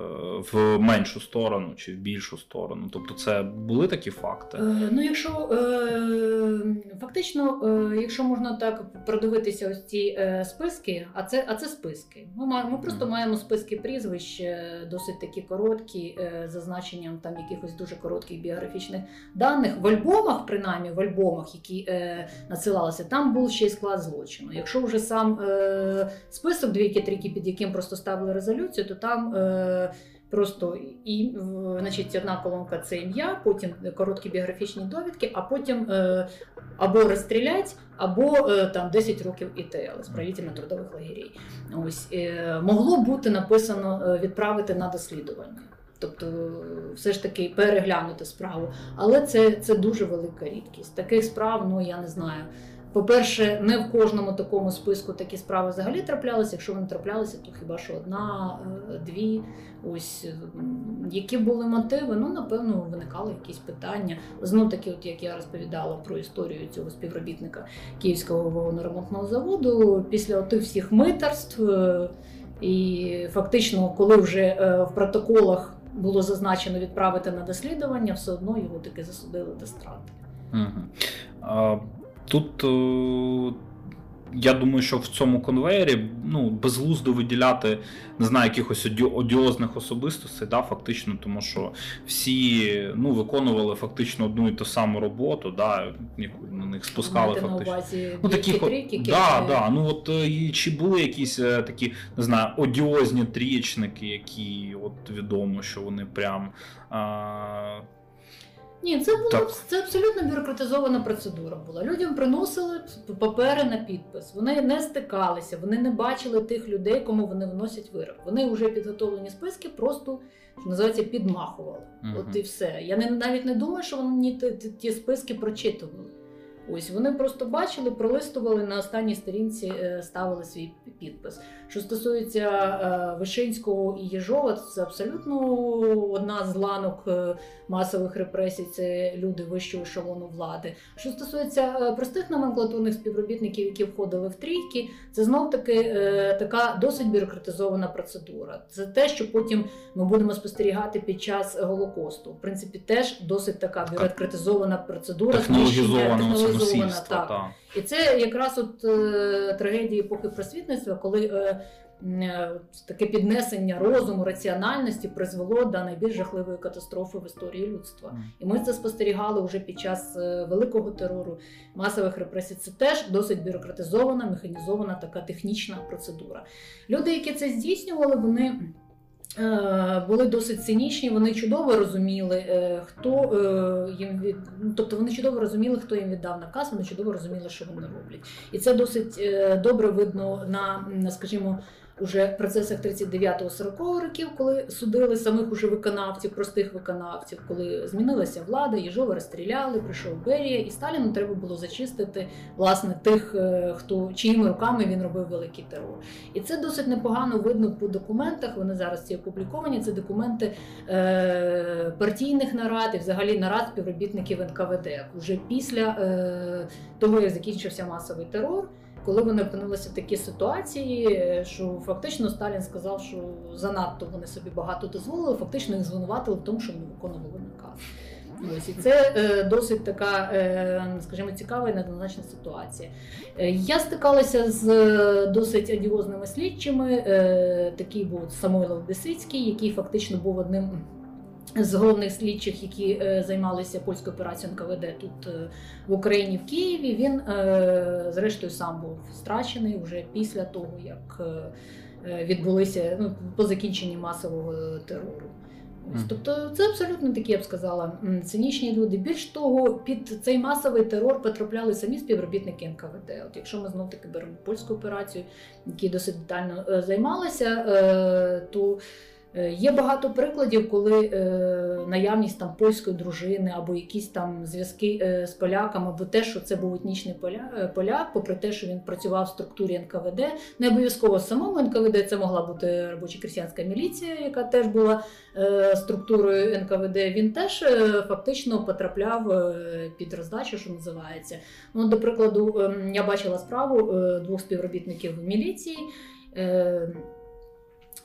в меншу сторону чи в більшу сторону. Тобто, це були такі факти? Е, Ну, якщо е, фактично, е, якщо можна так продивитися ось ці е, списки, а це, а це списки. Ми маємо ми просто Мгм. маємо списки прізвищ, е, досить такі короткі, е, зазначенням там якихось дуже коротких біографічних даних. В альбомах, принаймні в альбомах, які е, надсилалися, там був ще й склад злочину. Якщо вже сам е, список двійки трійки, під яким просто ставили резолюцію, то там. Е, Просто і значить, одна колонка це ім'я, потім короткі біографічні довідки, а потім е, або розстрілять, або е, там 10 років ІТЛ, справітельно трудових лагерей. Ось е, могло бути написано е, відправити на дослідування. Тобто, е, все ж таки переглянути справу. Але це, це дуже велика рідкість. Таких справ, ну я не знаю. По-перше, не в кожному такому списку такі справи взагалі траплялися. Якщо вони траплялися, то хіба що одна, е, дві. Ось які були мотиви, ну напевно виникали якісь питання. Знов таки, от як я розповідала про історію цього співробітника Київського вагоноремонтного заводу, після тих всіх митерств, е, і фактично, коли вже е, в протоколах було зазначено відправити на дослідження, все одно його таки засудили до страти. Угу. Тут е, я думаю, що в цьому конвеєрі ну, безглуздо виділяти не знаю, якихось одіозних особистостей, да, фактично, тому що всі ну, виконували фактично одну і ту саму роботу, да, на них спускали на фактично. увазі Ну, такі, трійки, да, да, ну от е, і чи були якісь е, такі, не знаю, одіозні трієчники, які от відомо, що вони прям. А, Ні, це було Так. це абсолютно бюрократизована процедура була. Людям приносили папери на підпис. Вони не стикалися, вони не бачили тих людей, кому вони вносять вирок. Вони вже підготовлені списки, просто що називається підмахували. Мгм. От і все. Я не навіть не думаю, що вони ті, ті, ті списки прочитували. Ось вони просто бачили, пролистували на останній сторінці, е, ставили свій підпис. Що стосується е, Вишинського і Єжова, це абсолютно одна з ланок е, масових репресій. Це люди вищого ешелону влади. Що стосується е, простих номенклатурних співробітників, які входили в трійки, це знов таки така досить бюрократизована процедура. Це те, що потім ми будемо спостерігати під час голокосту. В принципі, теж досить така бюрократизована процедура, технологізоване знищення, технологізована, так. Так. І це якраз от е, трагедія епохи просвітництва, коли е, е, таке піднесення розуму, раціональності призвело до найбільш жахливої катастрофи в історії людства. І ми це спостерігали вже під час великого терору, масових репресій. Це теж досить бюрократизована, механізована така технічна процедура. Люди, які це здійснювали, вони. Е, Були досить цинічні, вони чудово розуміли, е, хто е, їм від... ну, тобто вони чудово розуміли, хто їм віддав наказ, вони чудово розуміли, що вони роблять. І це досить добре видно на, скажімо, уже процесах 39-40 років, коли судили самих уже виконавців, простих виконавців, коли змінилася влада, Єжова розстріляли, прийшов Берія, і Сталіну треба було зачистити власне тих, е, хто чиїми руками він робив великий терор. І це досить непогано видно по документах. Вони зараз ці опубліковані. Це документи е, партійних нарад і взагалі нарад співробітників НКВД уже після е, того, як закінчився масовий терор. Коли вони опинилися в такій ситуації, що фактично Сталін сказав, що занадто вони собі багато дозволили, фактично їх звинуватили в тому, що вони виконували наказ. Ось і це е, досить така, е, скажімо, цікава і неоднозначна ситуація. Е, я стикалася з е, досить одіозними слідчими. Е, такий був Самойлов Бесицький, який фактично був одним з головних слідчих, які е, займалися польською операцією НКВД тут е, в Україні, в Києві. Він, е, зрештою, сам був страчений вже після того, як відбулися ну, по закінченні масового терору. Ось, Тобто це абсолютно такі, я б сказала, цинічні люди. Більш того, під цей масовий терор потрапляли самі співробітники НКВД. От якщо ми знов таки беремо польську операцію, які досить детально займалися, то є багато прикладів, коли е, наявність там польської дружини або якісь там зв'язки е, з поляками, або те, що це був етнічний поля, е, поляк, попри те, що він працював в структурі НКВД, не обов'язково самому НКВД, це могла бути робоча крестьянська міліція, яка теж була е, структурою НКВД. Він теж е, фактично потрапляв е, під роздачу, що називається. Ну, до прикладу, ем, я бачила справу е, двох співробітників міліції.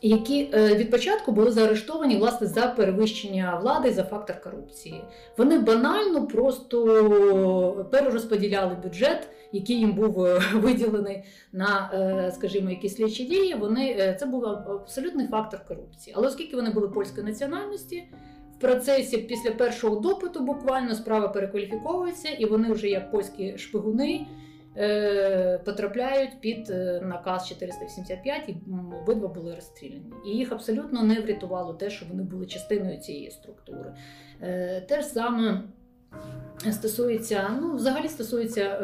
Які е, від початку були заарештовані власне за перевищення влади за фактор корупції. Вони банально просто перерозподіляли бюджет, який їм був е, (laughs) виділений на, е, скажімо, якісь слідчі дії. Вони це був абсолютний фактор корупції. Але оскільки вони були польської національності, процесі після першого допиту буквально справа перекваліфіковується, і вони вже як польські шпигуни. Е, Потрапляють під е, наказ 485, і обидва були розстріляні. І їх абсолютно не врятувало те, що вони були частиною цієї структури. Е, Те ж саме стосується, ну, взагалі стосується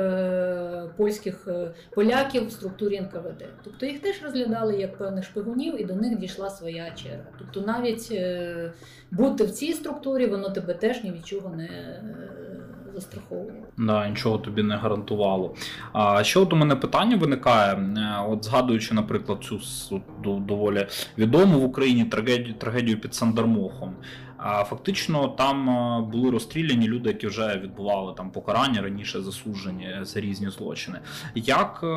польських поляків в структурі НКВД. Тобто їх теж розглядали як певних шпигунів, і до них дійшла своя черга. Тобто навіть бути в цій структурі, воно тебе теж ні від чого не застраховувало. Да, нічого тобі не гарантувало. А ще от у мене питання виникає, е, от згадуючи, наприклад, цю доволі відому в Україні трагедію, трагедію під Сандармохом. А фактично там е, були розстріляні люди, які вже відбували там покарання раніше засуджені за різні злочини. Як е,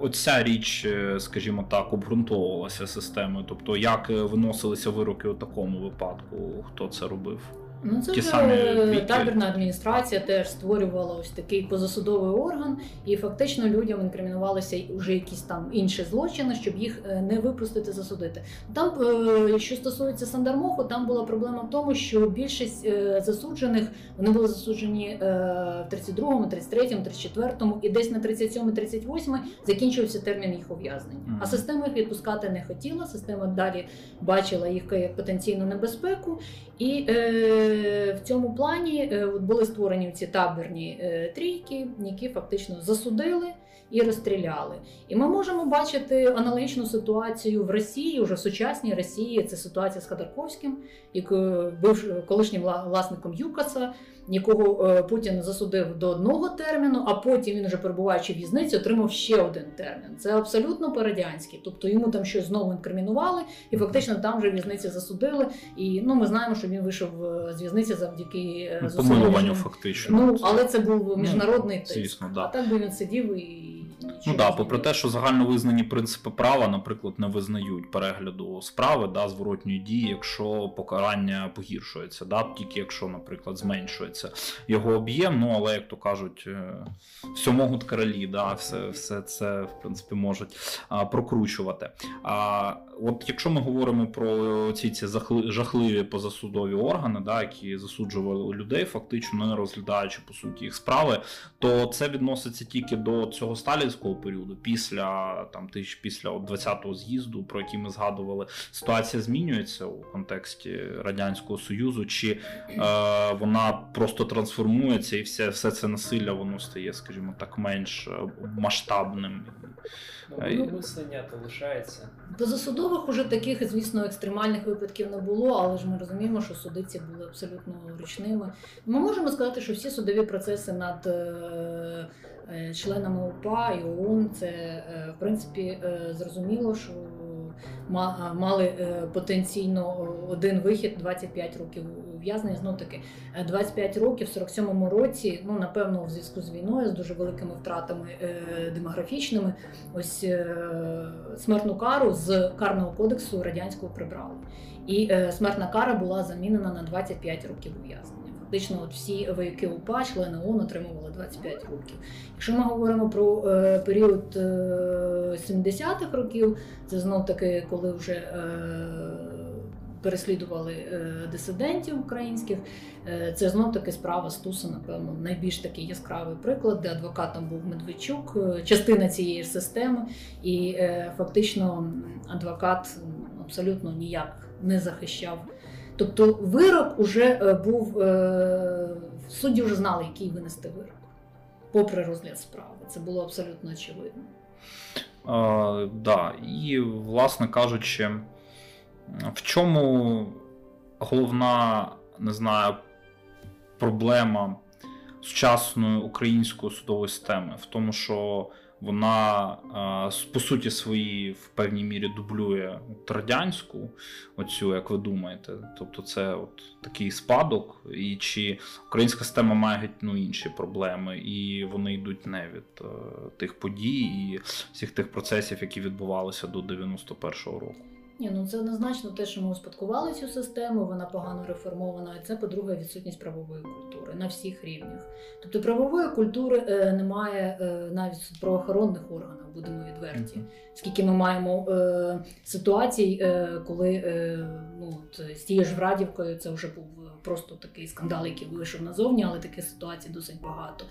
оця річ, скажімо так, обґрунтовувалася системою? Тобто, як виносилися вироки у такому випадку? Хто це робив? Ну, це Ті вже самі табірна адміністрація теж створювала ось такий позасудовий орган, і фактично людям інкримінувалися вже якісь там інші злочини, щоб їх е, не випустити засудити. Там, е, що стосується Сандармоху, там була проблема в тому, що більшість е, засуджених вони були засуджені в 32-му, 33-му, 34-му і десь на 37-му, 38-му закінчився термін їх ув'язнення. А система їх відпускати не хотіла. Система далі бачила їх як потенційну небезпеку. І е, в цьому плані е, були створені ці табірні е, трійки, які фактично засудили і розстріляли. І ми можемо бачити аналогічну ситуацію в Росії, вже в сучасній Росії. Це ситуація з Ходорковським, який був колишнім власником ЮКАСа, якого е, Путін засудив до одного терміну, а потім він вже перебуваючи в в'язниці, отримав ще один термін. Це абсолютно по-радянськи. Тобто йому там щось знову інкримінували, і фактично там вже в'язниці засудили. І ну ми знаємо, що він вийшов е, з в'язниці завдяки е, зусиллям Помилуванню, фактично. Ну але це був міжнародний Ну, тиск. звісно, да. А так би він сидів і Ну да, попри те, що загальновизнані принципи права, наприклад, не визнають перегляду справи да, зворотньої дії, якщо покарання погіршується, да, тільки якщо, наприклад, зменшується його об'єм. Ну але як то кажуть, всьому все можуть королі, да, все, все це в принципі можуть а, прокручувати. А от якщо ми говоримо про ці ці жахливі позасудові органи, да, які засуджували людей, фактично не розглядаючи по суті їх справи, то це відноситься тільки до цього сталінського періоду, після там тисяч після от 20-го з'їзду, про який ми згадували. Ситуація змінюється у контексті радянського союзу, чи е, вона просто трансформується, і все, все це насилля воно стає, скажімо так, менш е, масштабним. Ну, мислення то лишається. Позасудових уже таких, звісно, екстремальних випадків не було, але ж ми розуміємо, що суди ці були абсолютно ручними. Ми можемо сказати, що всі судові процеси над е, е, членами УПА і ООН це е, в принципі е, зрозуміло, що ма- мали е, потенційно один вихід 25 років ув'язнення. Знов таки е, 25 років в 47-му році, ну напевно, в зв'язку з війною, з дуже великими втратами е, демографічними. Ось е, смертну кару з карного кодексу радянського прибрали. І е, смертна кара була замінена на 25 років ув'язнення. Фактично, от всі вояки УПА, члени ООН отримували 25 років. Якщо ми говоримо про е, період е, 70-х років, це знов таки, коли вже е, переслідували е, дисидентів українських. Е, Це знов таки справа Стуса, напевно, найбільш такий яскравий приклад, де адвокатом був Медведчук, е, частина цієї системи, і фактично адвокат абсолютно ніяк не захищав. Тобто вирок уже був судді вже знали, який винести вирок, попри розгляд справи. Це було абсолютно очевидно. Е, да. І, власне кажучи, в чому головна, не знаю, проблема сучасної української судової системи? В тому, що вона е, по суті своїй в певній мірі дублює от радянську, оцю, як ви думаєте. Тобто, це от такий спадок, і чи українська система має геть ну, інші проблеми, і вони йдуть не від е, тих подій і всіх тих процесів, які відбувалися до 91-го року. Ні, ну це однозначно те, що ми успадкували цю систему, вона погано реформована. І це, по-друге, відсутність правової культури на всіх рівнях. Тобто правової культури е, немає е, навіть в правоохоронних органах, будемо відверті. Скільки ми маємо е, ситуацій, е, коли е, ну, от, з тією ж Врадівкою це вже був просто такий скандал, який вийшов назовні, але таких ситуацій досить багато.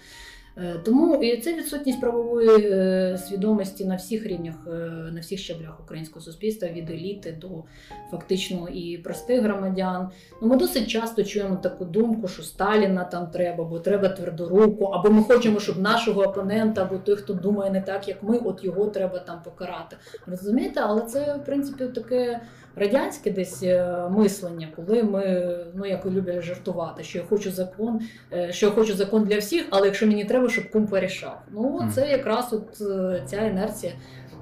Е, Тому і це відсутність правової е, свідомості на всіх рівнях, е, на всіх щаблях українського суспільства, від еліти до фактично і простих громадян. Ну, ми досить часто чуємо таку думку, що Сталіна там треба, бо треба твердоруку, або ми хочемо, щоб нашого опонента, або той, хто думає не так, як ми, от його треба там покарати. Розумієте, але це в принципі таке радянське десь е, мислення, коли ми ну як люблять жартувати, що я хочу закон, е, що я хочу закон для всіх, але якщо мені треба, щоб кум порішав. Ну це якраз от е, ця інерція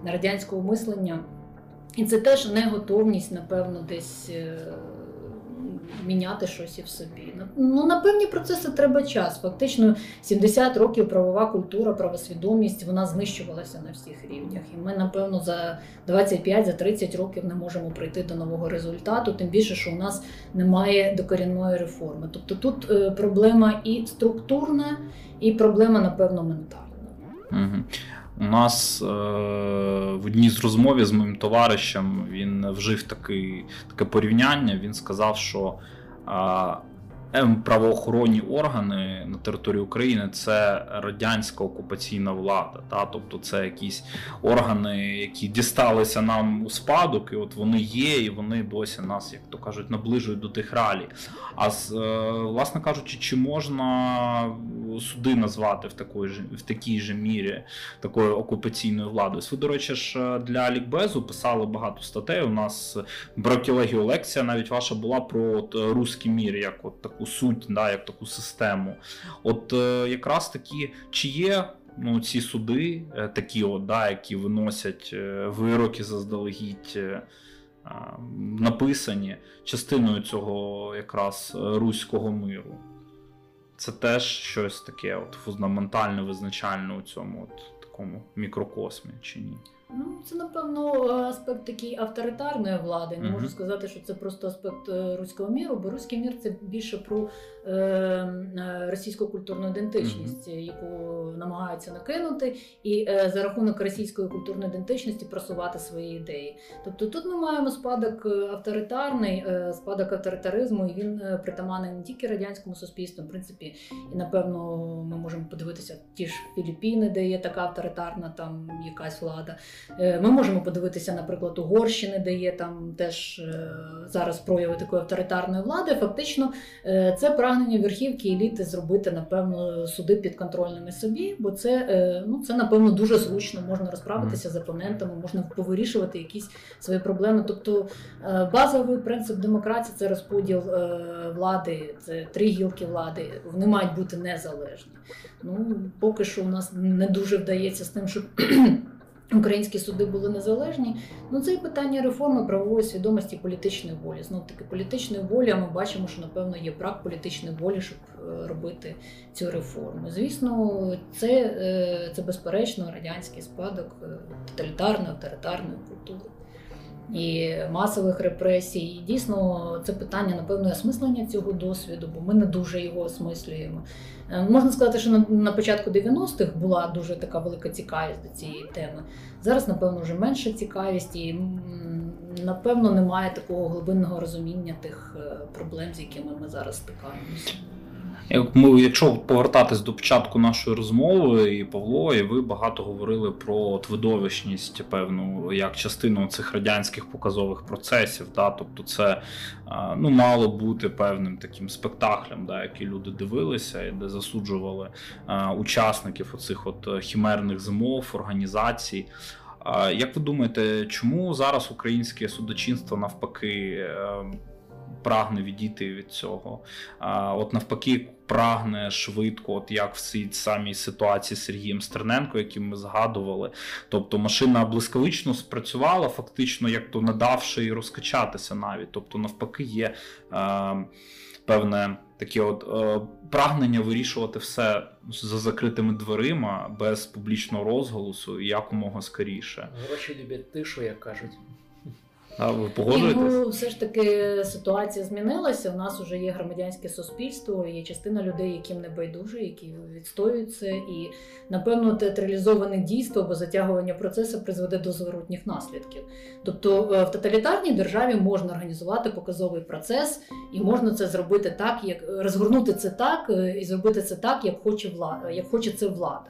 радянського мислення. І це теж неготовність, напевно, десь міняти щось і в собі. Ну, на певні процеси треба час. Фактично, 70 років правова культура, правосвідомість вона знищувалася на всіх рівнях. І ми, напевно, за 25 за 30 років не можемо прийти до нового результату, тим більше, що у нас немає докорінної реформи. Тобто тут е, проблема і структурна, і проблема, напевно, ментальна. Угу. У нас е, в одній з розмов з моїм товаришем він вжив такий, таке порівняння. Він сказав, що правоохоронні органи на території України це радянська окупаційна влада. Та? Тобто це якісь органи, які дісталися нам у спадок, і от вони є, і вони досі нас, як то кажуть, наближують до тих реалій. А з, е, власне кажучи, чи можна суди назвати в такої ж в такій же мірі такою окупаційною владою? Ви, до речі, ж е, для Лікбезу писали багато статей. У нас бракілегіолекція навіть ваша була про от, е, руський мір, як от таку суть, да, як таку систему. От е, якраз такі, чи є. Ну, ці суди, е, такі, от, да, які виносять е, вироки заздалегідь, написані частиною цього якраз руського миру. Це теж щось таке от фундаментально визначальне у цьому от такому мікрокосмі, чи ні? Ну, це напевно аспект такий авторитарної влади. Не можу сказати, що це просто аспект е, руського міру, бо руський мір це більше про е, е, російську культурну ідентичність, яку намагаються накинути, і е, за рахунок російської культурної ідентичності просувати свої ідеї. Тобто тут ми маємо спадок е, авторитарний, е, спадок авторитаризму, і він е, притаманний не тільки радянському суспільству, в принципі, і напевно ми можемо подивитися ті ж Філіппіни, де є така авторитарна там якась влада. Е, Ми можемо подивитися, наприклад, Угорщини, де є там теж е, зараз прояви такої авторитарної влади. Фактично, е, це прагнення верхівки еліти зробити, напевно, суди підконтрольними собі, бо це, ну, це напевно дуже зручно. Можна розправитися з опонентами, можна повирішувати якісь свої проблеми. Тобто базовий принцип демократії це розподіл влади, це три гілки влади. Вони мають бути незалежні. Ну поки що у нас не дуже вдається з тим, щоб українські суди були незалежні. Ну це і питання реформи правової свідомості політичної волі. Знов таки політичної волі. А ми бачимо, що напевно є брак політичної волі, щоб е, робити цю реформу. Звісно, це, е, це безперечно радянський спадок е, тоталітарної авторитарної культури. І масових репресій, і дійсно це питання, напевно, осмислення цього досвіду, бо ми не дуже його осмислюємо. Е, Можна сказати, що на, початку 90-х була дуже така велика цікавість до цієї теми. Зараз, напевно, вже менша цікавість, і напевно немає такого глибинного розуміння тих е, проблем, з якими ми зараз стикаємося. Ми, якщо повертатись до початку нашої розмови, і Павло, і ви багато говорили про видовищність, певну, як частину цих радянських показових процесів. Да? Тобто, це ну, мало бути певним таким спектаклем, да, який люди дивилися, і де засуджували учасників оцих от хімерних зимов, організацій. Як ви думаєте, чому зараз українське судочинство навпаки е, прагне відійти від цього? А, От навпаки, прагне швидко, от як в цій самій ситуації з Сергієм Стерненко, яким ми згадували. Тобто машина блискавично спрацювала, фактично, як то не давши і розкачатися навіть. Тобто, навпаки, є е, певне таке от е, прагнення вирішувати все за закритими дверима, без публічного розголосу і якомога скоріше. Гроші люблять тишу, як кажуть. А ви погоджуєтесь? ну все ж таки ситуація змінилася. У нас вже є громадянське суспільство, є частина людей, яким не байдуже, які відстоюють це. І напевно театралізоване дійство або затягування процесу призведе до зворотніх наслідків. Тобто е, в тоталітарній державі можна організувати показовий процес, і можна це зробити так, як розгорнути це так е, і зробити це так, як хоче влада, як хоче це влада.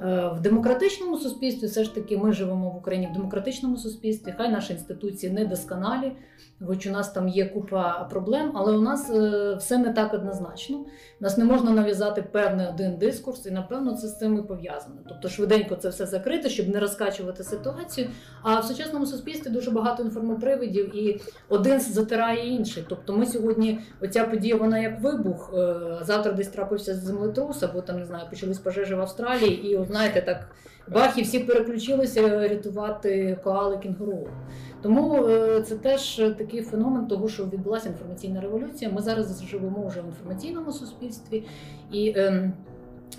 Е, В демократичному суспільстві все ж таки ми живемо в Україні в демократичному суспільстві. Хай наші інституції не досконалі, хоч у нас там є купа проблем, але у нас е, все не так однозначно. Нас не можна нав'язати певний один дискурс, і напевно це з цим і пов'язано. Тобто швиденько це все закрити, щоб не розкачувати ситуацію. А в сучасному суспільстві дуже багато інформопривидів, і один затирає інший. Тобто, ми сьогодні, оця подія, вона як вибух. е, Завтра десь трапився землетрус, або там не знаю, почались пожежі в Австралії, і знаєте, так бах, і всі переключилися рятувати коали кінгуру. Тому е, це теж такий феномен того, що відбулася інформаційна революція. Ми зараз живемо вже в інформаційному суспільстві, і ем,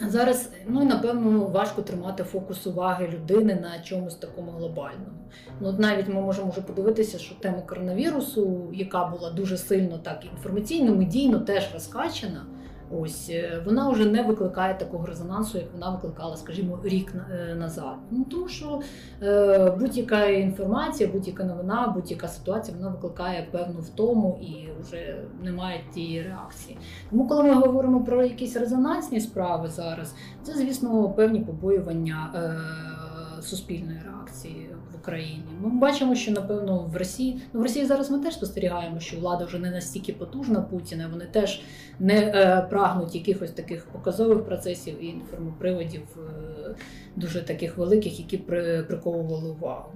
зараз ну напевно важко тримати фокус уваги людини на чомусь такому глобальному. Ну от навіть ми можемо вже подивитися, що тема коронавірусу, яка була дуже сильно так інформаційно, медійно теж розкачана. Ось е, вона вже не викликає такого резонансу, як вона викликала, скажімо, рік е, назад. Ну тому що е, будь-яка інформація, будь-яка новина, будь-яка ситуація вона викликає певну втому і вже немає тієї реакції. Тому, коли ми говоримо про якісь резонансні справи зараз, це звісно певні побоювання е, суспільної реакції в Україні. Ми бачимо, що напевно в Росії ну в Росії зараз ми теж спостерігаємо, що влада вже не настільки потужна Путіна. Вони теж не е, прагнуть якихось таких показових процесів і інформоприводів е, дуже таких великих, які при, приковували увагу.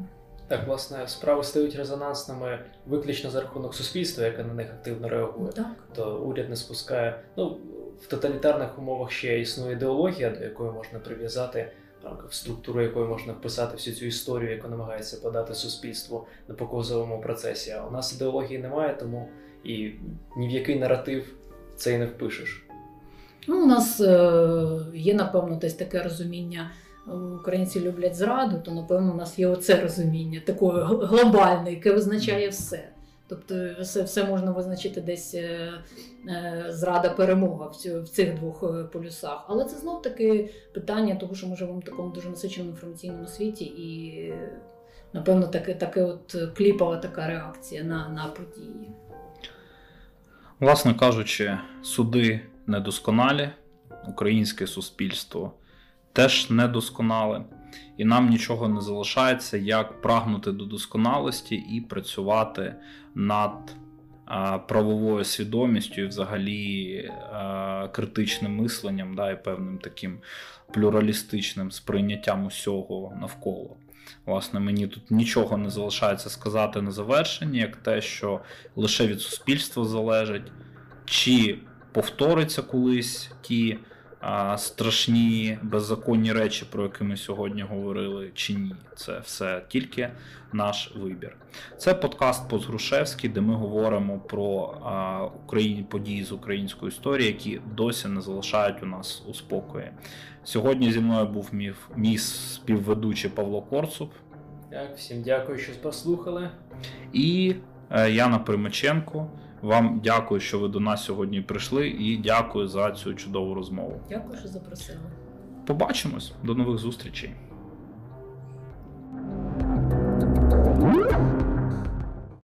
Так, власне, справи стають резонансними виключно за рахунок суспільства, яке на них активно реагує. Так. То уряд не спускає. Ну, в тоталітарних умовах ще існує ідеологія, до якої можна прив'язати в рамках структури, якої можна вписати всю цю історію, яку намагається подати суспільству на показовому процесі. А у нас ідеології немає, тому і ні в який наратив це і не впишеш. Ну, у нас е, є, напевно, десь таке розуміння. е, Українці люблять зраду, то напевно у нас є оце розуміння, таке глобальне, яке визначає все. Тобто все, все можна визначити десь е, е, зрада перемога в, цих двох е, полюсах. Але це знов таки питання, того, що ми живемо в такому дуже насиченому інформаційному світі, і напевно таке, таке от кліпова така реакція на, на події. Власне кажучи, суди недосконалі, українське суспільство теж недосконале, і нам нічого не залишається, як прагнути до досконалості і працювати над правовою свідомістю і взагалі критичним мисленням, да, і певним таким плюралістичним сприйняттям усього навколо. Власне, мені тут нічого не залишається сказати на завершення, як те, що лише від суспільства залежить, чи повториться колись ті а, страшні беззаконні речі, про які ми сьогодні говорили, чи ні. Це все тільки наш вибір. Це подкаст Позгрушевський, де ми говоримо про а, Україні події з української історії, які досі не залишають у нас у спокої. Сьогодні зі мною був мій, мій співведучий Павло Корцуб Так, всім дякую, що послухали. і е, Яна Примаченко. Вам дякую, що ви до нас сьогодні прийшли, і дякую за цю чудову розмову. Дякую, що запросили. Побачимось, до нових зустрічей.